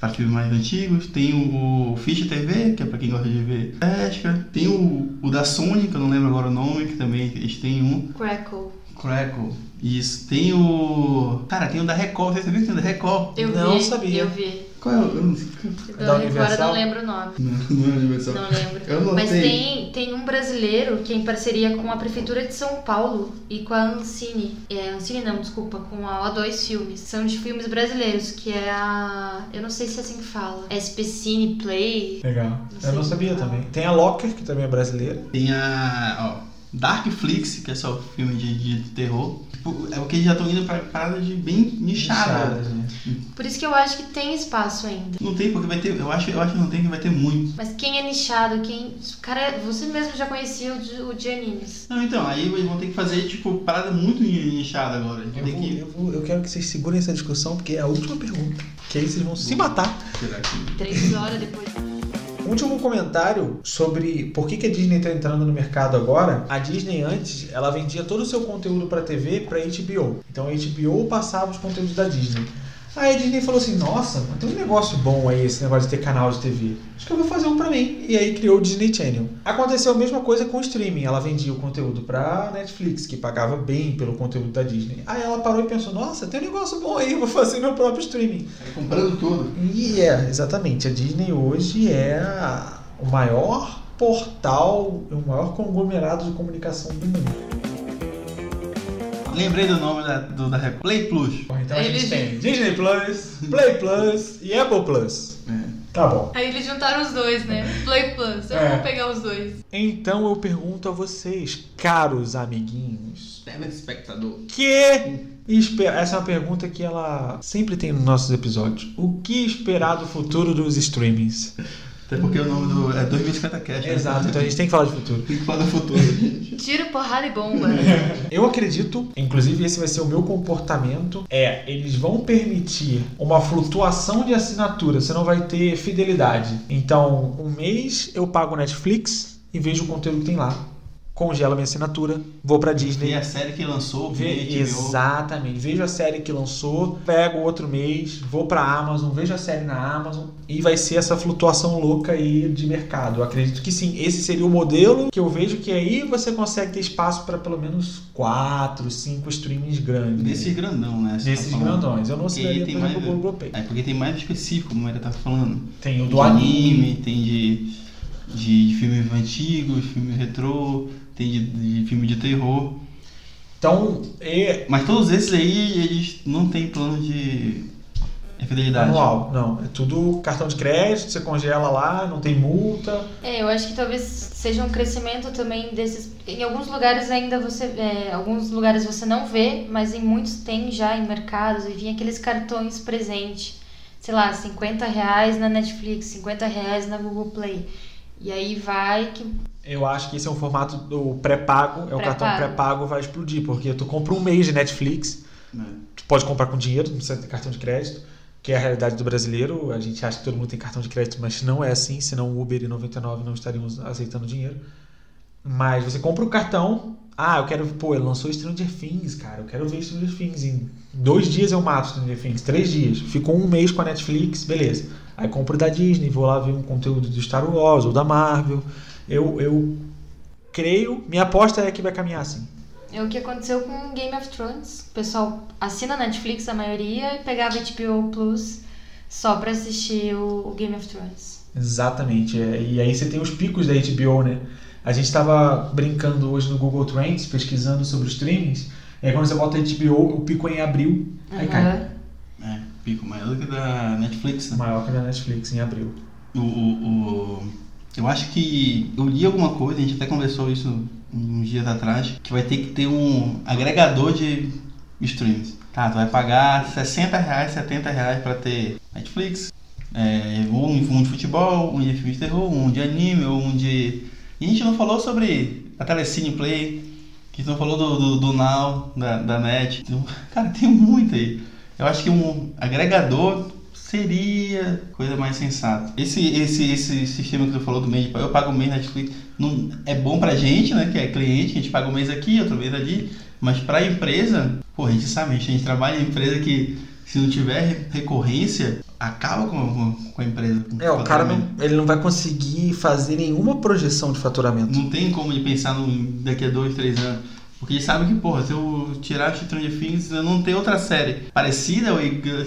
para filmes mais antigos. Tem o, Fish TV, que é para quem gosta de ver pesca. Tem o, o da Sony, que eu não lembro agora o nome, que também eles têm um. Crackle. Crackle. Isso. Tem o. Cara, tem o da Record. Você viu que tem o da Record? Eu Não vi, sabia. eu vi. Qual é o. Eu não sei. Do Da agora eu Universal? não lembro o nome. Não, não é Universal. Não lembro. Eu não Mas tem, tem um brasileiro que é em parceria com a Prefeitura de São Paulo e com a Ancine. É, Ancine não, desculpa, com a O2 Filmes. São de filmes brasileiros, que é a. Eu não sei se é assim que fala. SP Cine Play. Legal. sei Eu não sabia também. Tem a Locker, que também é brasileira. Tem a. Ó, Darkflix, que é só filme de, de terror. Tipo, é porque eles já estão indo pra parada de bem nichada. Nichadas, né? Por isso que eu acho que tem espaço ainda. Não tem, porque vai ter. Eu acho, eu acho que não tem, que vai ter muito. Mas quem é nichado, quem. Cara, você mesmo já conhecia o de, o de animes. Não, então, aí eles vão ter que fazer, tipo, parada muito nichada agora. Eu, Tem vou- que. eu, vou- eu quero que vocês segurem essa discussão, porque é a última pergunta. Que aí vocês vão se matar. Será que. Três horas depois. Último comentário sobre por que, que a Disney está entrando no mercado agora. A Disney antes, ela vendia todo o seu conteúdo para TV para HBO. Então a HBO passava os conteúdos da Disney. Aí a Disney falou assim: Nossa, tem um negócio bom aí, esse negócio de ter canal de TV. Acho que eu vou fazer um pra mim. E aí criou o Disney Channel. Aconteceu a mesma coisa com o streaming. Ela vendia o conteúdo pra Netflix, que pagava bem pelo conteúdo da Disney. Aí ela parou e pensou: Nossa, tem um negócio bom aí, vou fazer meu próprio streaming. Tá comprando tudo. E é, exatamente. A Disney hoje é o maior portal, o maior conglomerado de comunicação do mundo. Lembrei do nome da, do, da Record. Play Plus. Então a gente Eles- tem Disney Plus, Play Plus e Apple Plus. É. Tá bom. Aí eles juntaram os dois, né? Play Plus. Eu É. vou pegar os dois. Então eu pergunto a vocês, caros amiguinhos, Telespectador. que espera? Essa é uma pergunta que ela sempre tem nos nossos episódios. O que esperar do futuro dos streamings? Até porque o nome do. É 2050 Cash. né? Exato, então a gente tem que falar de futuro. Tem que falar do futuro, gente. Tiro, porrada e bomba. Eu acredito, inclusive esse vai ser o meu comportamento, é eles vão permitir uma flutuação de assinatura, você não vai ter fidelidade. Então, um mês eu pago Netflix e vejo o conteúdo que tem lá. Congelo minha assinatura, vou pra Disney. E a série que lançou, Ve- HBO. exatamente. Vejo a série que lançou, pego outro mês, vou pra Amazon, vejo a série na Amazon e vai ser essa flutuação louca aí de mercado. Eu acredito que sim, esse seria o modelo que eu vejo que aí você consegue ter espaço para pelo menos quatro, cinco streamings grandes. Desses grandão, né? Você Desses tá grandões. Eu não tem por exemplo, o mais- Google Play. É porque tem mais específico, como ele tá falando. Tem o do anime. tem de, de filmes antigos, filmes retrô, tem de, de filme de terror. Então, é Mas todos esses aí, eles não tem plano de fidelidade. anual. Não, é tudo cartão de crédito, você congela lá, não tem multa. É, eu acho que talvez seja um crescimento também desses. Em alguns lugares ainda você. É, alguns lugares você não vê, mas em muitos tem já em mercados e vinha aqueles cartões presente. Sei lá, 50 reais na Netflix, 50 reais na Google Play. E aí vai que. Eu acho que esse é um formato do pré-pago, é o cartão pré-pago vai explodir, porque tu compra um mês de Netflix, Né? tu pode comprar com dinheiro, não precisa ter cartão de crédito, que é a realidade do brasileiro. A gente acha que todo mundo tem cartão de crédito, mas não é assim, senão o Uber e 99 não estariam aceitando dinheiro. Mas você compra o cartão, ah, eu quero, pô, ele lançou Stranger Things, cara, eu quero ver Stranger Things. Em dois dias eu mato Stranger Things, três dias. Fico um mês com a Netflix, beleza. Aí compro da Disney, vou lá ver um conteúdo do Star Wars ou da Marvel. Eu, eu creio, minha aposta é que vai caminhar assim. É o que aconteceu com Game of Thrones. O pessoal assina Netflix a maioria e pegava HBO Plus só pra assistir o, o Game of Thrones. Exatamente. é. E aí você tem os picos da HBO, né? A gente estava brincando hoje no Google Trends, pesquisando sobre os streamings. E aí quando você bota HBO, o pico é em abril, aí cai. Aham. É, pico maior do que da Netflix, né? Maior que a da Netflix em abril. O, o, o- eu acho que eu li alguma coisa, a gente até conversou isso uns dias atrás, que vai ter que ter um agregador de streams. Tá, tu vai pagar 60 reais, 70 reais pra ter Netflix, é, um, um de futebol, um de filme de terror, um de anime, um de. E a gente não falou sobre a Telecine Play, que gente não falou do, do, do Now, da, da Net. Então, cara, tem muito aí. Eu acho que um agregador seria coisa mais sensata. Esse, esse, esse sistema que tu falou do mês, de- eu pago um mês na Netflix, não, é bom pra gente, né, que é cliente, a gente paga um mês aqui, outro mês ali, mas pra empresa, pô, a gente sabe, a gente trabalha em empresa que se não tiver recorrência, acaba com, com a empresa. Com é, o cara não, ele não vai conseguir fazer nenhuma projeção de faturamento. Não tem como ele pensar no, daqui a dois, três anos. Porque ele sabe que, porra, se eu tirar Stranger Things, eu não ter outra série parecida,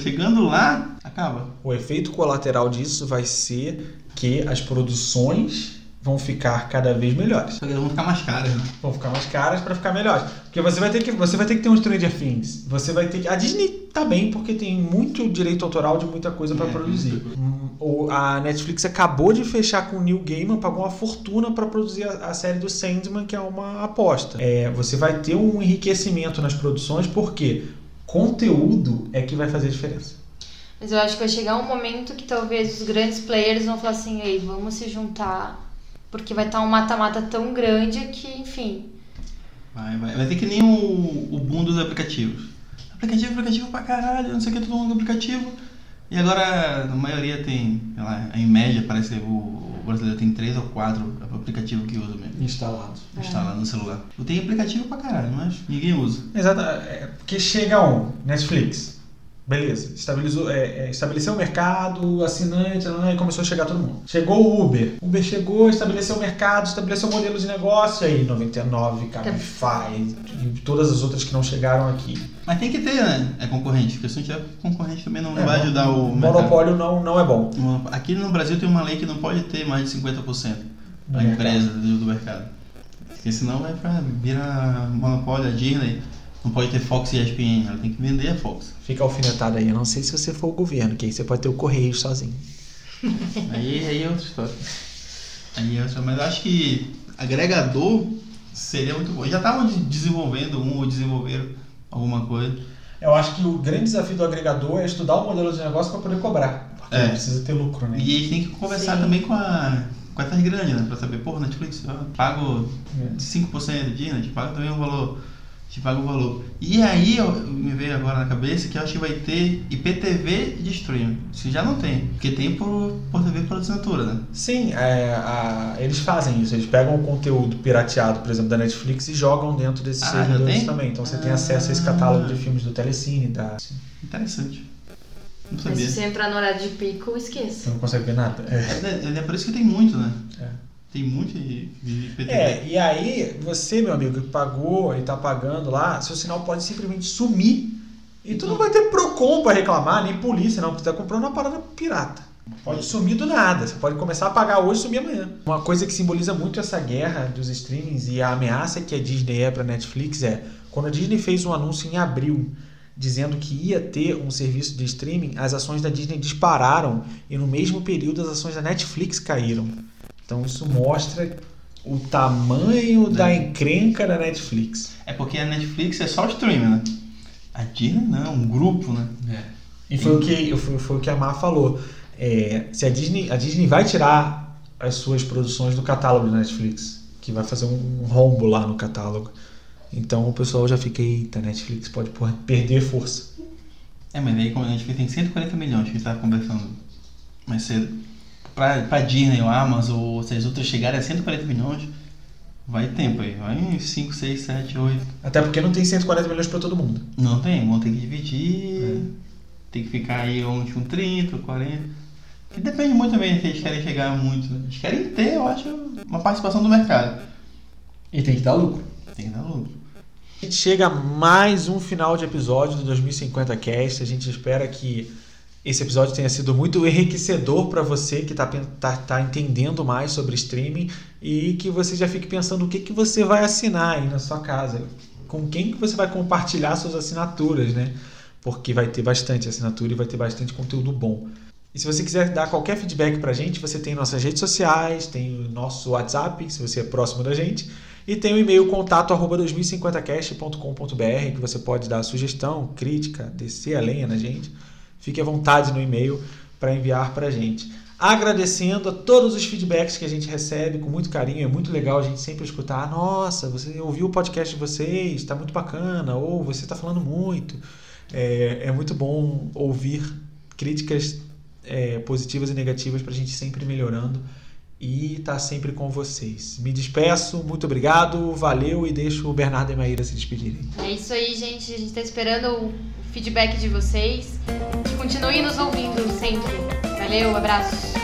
chegando lá, acaba. O efeito colateral disso vai ser que as produções vão ficar cada vez melhores. Só que vão ficar mais caras, né? Vão ficar mais caras para ficar melhores. Porque você vai ter que você vai ter que ter um Stranger Things. Você vai ter que, a Disney tá bem porque tem muito direito autoral de muita coisa para é, produzir. Hum, a Netflix acabou de fechar com o Neil Gaiman, pagou uma fortuna para produzir a, a, série do Sandman, que é uma aposta. É, você vai ter um enriquecimento nas produções porque conteúdo é que vai fazer diferença. Mas eu acho que vai chegar um momento que talvez os grandes players vão falar assim, ei, vamos se juntar porque vai estar um mata-mata tão grande que, enfim. Vai, vai. Vai ter que nem o, o boom dos aplicativos. Aplicativo, aplicativo pra caralho, não sei o que, todo mundo aplicativo. E agora a maioria tem, sei lá, em média, parece que o brasileiro tem três ou quatro aplicativos que usa mesmo. Instalados. É. Instalado no celular. Eu tenho aplicativo pra caralho, mas ninguém usa. Exato. É, porque chega um, Netflix. Beleza, estabilizou, é, é, estabeleceu o mercado, assinante, e começou a chegar todo mundo. Chegou o Uber. Uber chegou, estabeleceu o mercado, estabeleceu o modelo de negócio, aí 99, Cabify e todas as outras que não chegaram aqui. Mas tem que ter, né? É concorrente, porque se não tiver concorrente também não é, vai ajudar o Monopólio não, não é bom. Aqui no Brasil tem uma lei que não pode ter mais de 50% da empresa do mercado. Porque senão vai pra, virar monopólio a Disney não pode ter Fox e ESPN, ela tem que vender a Fox. Fica alfinetada aí. Eu não sei se você for o governo, que aí você pode ter o Correio sozinho. aí, aí é outra história. Aí é outra, mas eu acho que agregador seria muito bom. Já estavam desenvolvendo um ou desenvolveram alguma coisa. Eu acho que o grande desafio do agregador é estudar o modelo de negócio para poder cobrar. Porque é. precisa ter lucro, né? E aí tem que conversar Sim. também com a com essas grandes, né? Pra saber, pô, Netflix, eu pago é. 5% de Disney, pago também um valor te paga o valor. E aí eu, me veio agora na cabeça que eu acho que vai ter IPTV de streaming. Isso já não tem, porque tem por, por TV por assinatura, né? Sim, é, a, eles fazem isso. Eles pegam o conteúdo pirateado, por exemplo, da Netflix e jogam dentro desses ah, servidores também. Então você ah. tem acesso a esse catálogo de filmes do Telecine. Da... Interessante. Não sabia. Mas se você entrar no horário de pico, esqueça. Você não consegue ver nada. É, é, é por isso que tem muito, né? É. Tem muito de, de É, e aí você, meu amigo, que pagou e tá pagando lá, seu sinal pode simplesmente sumir. E tu não vai ter PROCON para reclamar, nem polícia, não, porque você tá comprando uma parada pirata. Pode sumir do nada. Você pode começar a pagar hoje e sumir amanhã. Uma coisa que simboliza muito essa guerra dos streamings e a ameaça que a Disney é para Netflix é quando a Disney fez um anúncio em abril dizendo que ia ter um serviço de streaming, as ações da Disney dispararam e no mesmo período as ações da Netflix caíram. Então isso mostra o tamanho da né? encrenca da Netflix. É porque a Netflix é só o streaming, né? A Disney não, um grupo, né? É. E foi, o que, foi, foi o que a Mar falou. É, se a Disney, a Disney vai tirar as suas produções do catálogo da Netflix, que vai fazer um rombo lá no catálogo. Então o pessoal já fica, eita, a Netflix pode perder força. É, mas aí como a Netflix tem 140 milhões que a gente estava conversando mais cedo pra, pra Disney ou Amazon ou se as outras chegarem a 140 milhões, vai tempo aí. Vai em 5, 6, 7, 8. Até porque não tem 140 milhões para todo mundo. Não tem, vão ter que dividir. É. Tem que ficar aí onde um 30, 40. Que depende muito também se eles querem chegar muito. Né? Eles querem ter, eu acho, uma participação do mercado. E tem que dar lucro. Tem que dar lucro. A gente chega a mais um final de episódio do 2050 Cast. A gente espera que esse episódio tenha sido muito enriquecedor para você que está tá, tá entendendo mais sobre streaming e que você já fique pensando o que, que você vai assinar aí na sua casa, com quem que você vai compartilhar suas assinaturas, né? Porque vai ter bastante assinatura e vai ter bastante conteúdo bom. E se você quiser dar qualquer feedback para a gente, você tem nossas redes sociais, tem o nosso WhatsApp, se você é próximo da gente, e tem o e-mail contato 2050cast.com.br que você pode dar sugestão, crítica, descer a lenha na gente Fique à vontade no e-mail para enviar para a gente. Agradecendo a todos os feedbacks que a gente recebe com muito carinho, é muito legal a gente sempre escutar: nossa, você ouviu o podcast de vocês, está muito bacana, ou você está falando muito. É, é, muito bom ouvir críticas é, positivas e negativas para a gente sempre melhorando e estar tá sempre com vocês. Me despeço, muito obrigado, valeu e deixo o Bernardo e a Maíra se despedirem. É isso aí, gente. A gente está esperando o feedback de vocês. Continue nos ouvindo sempre. Valeu, abraço.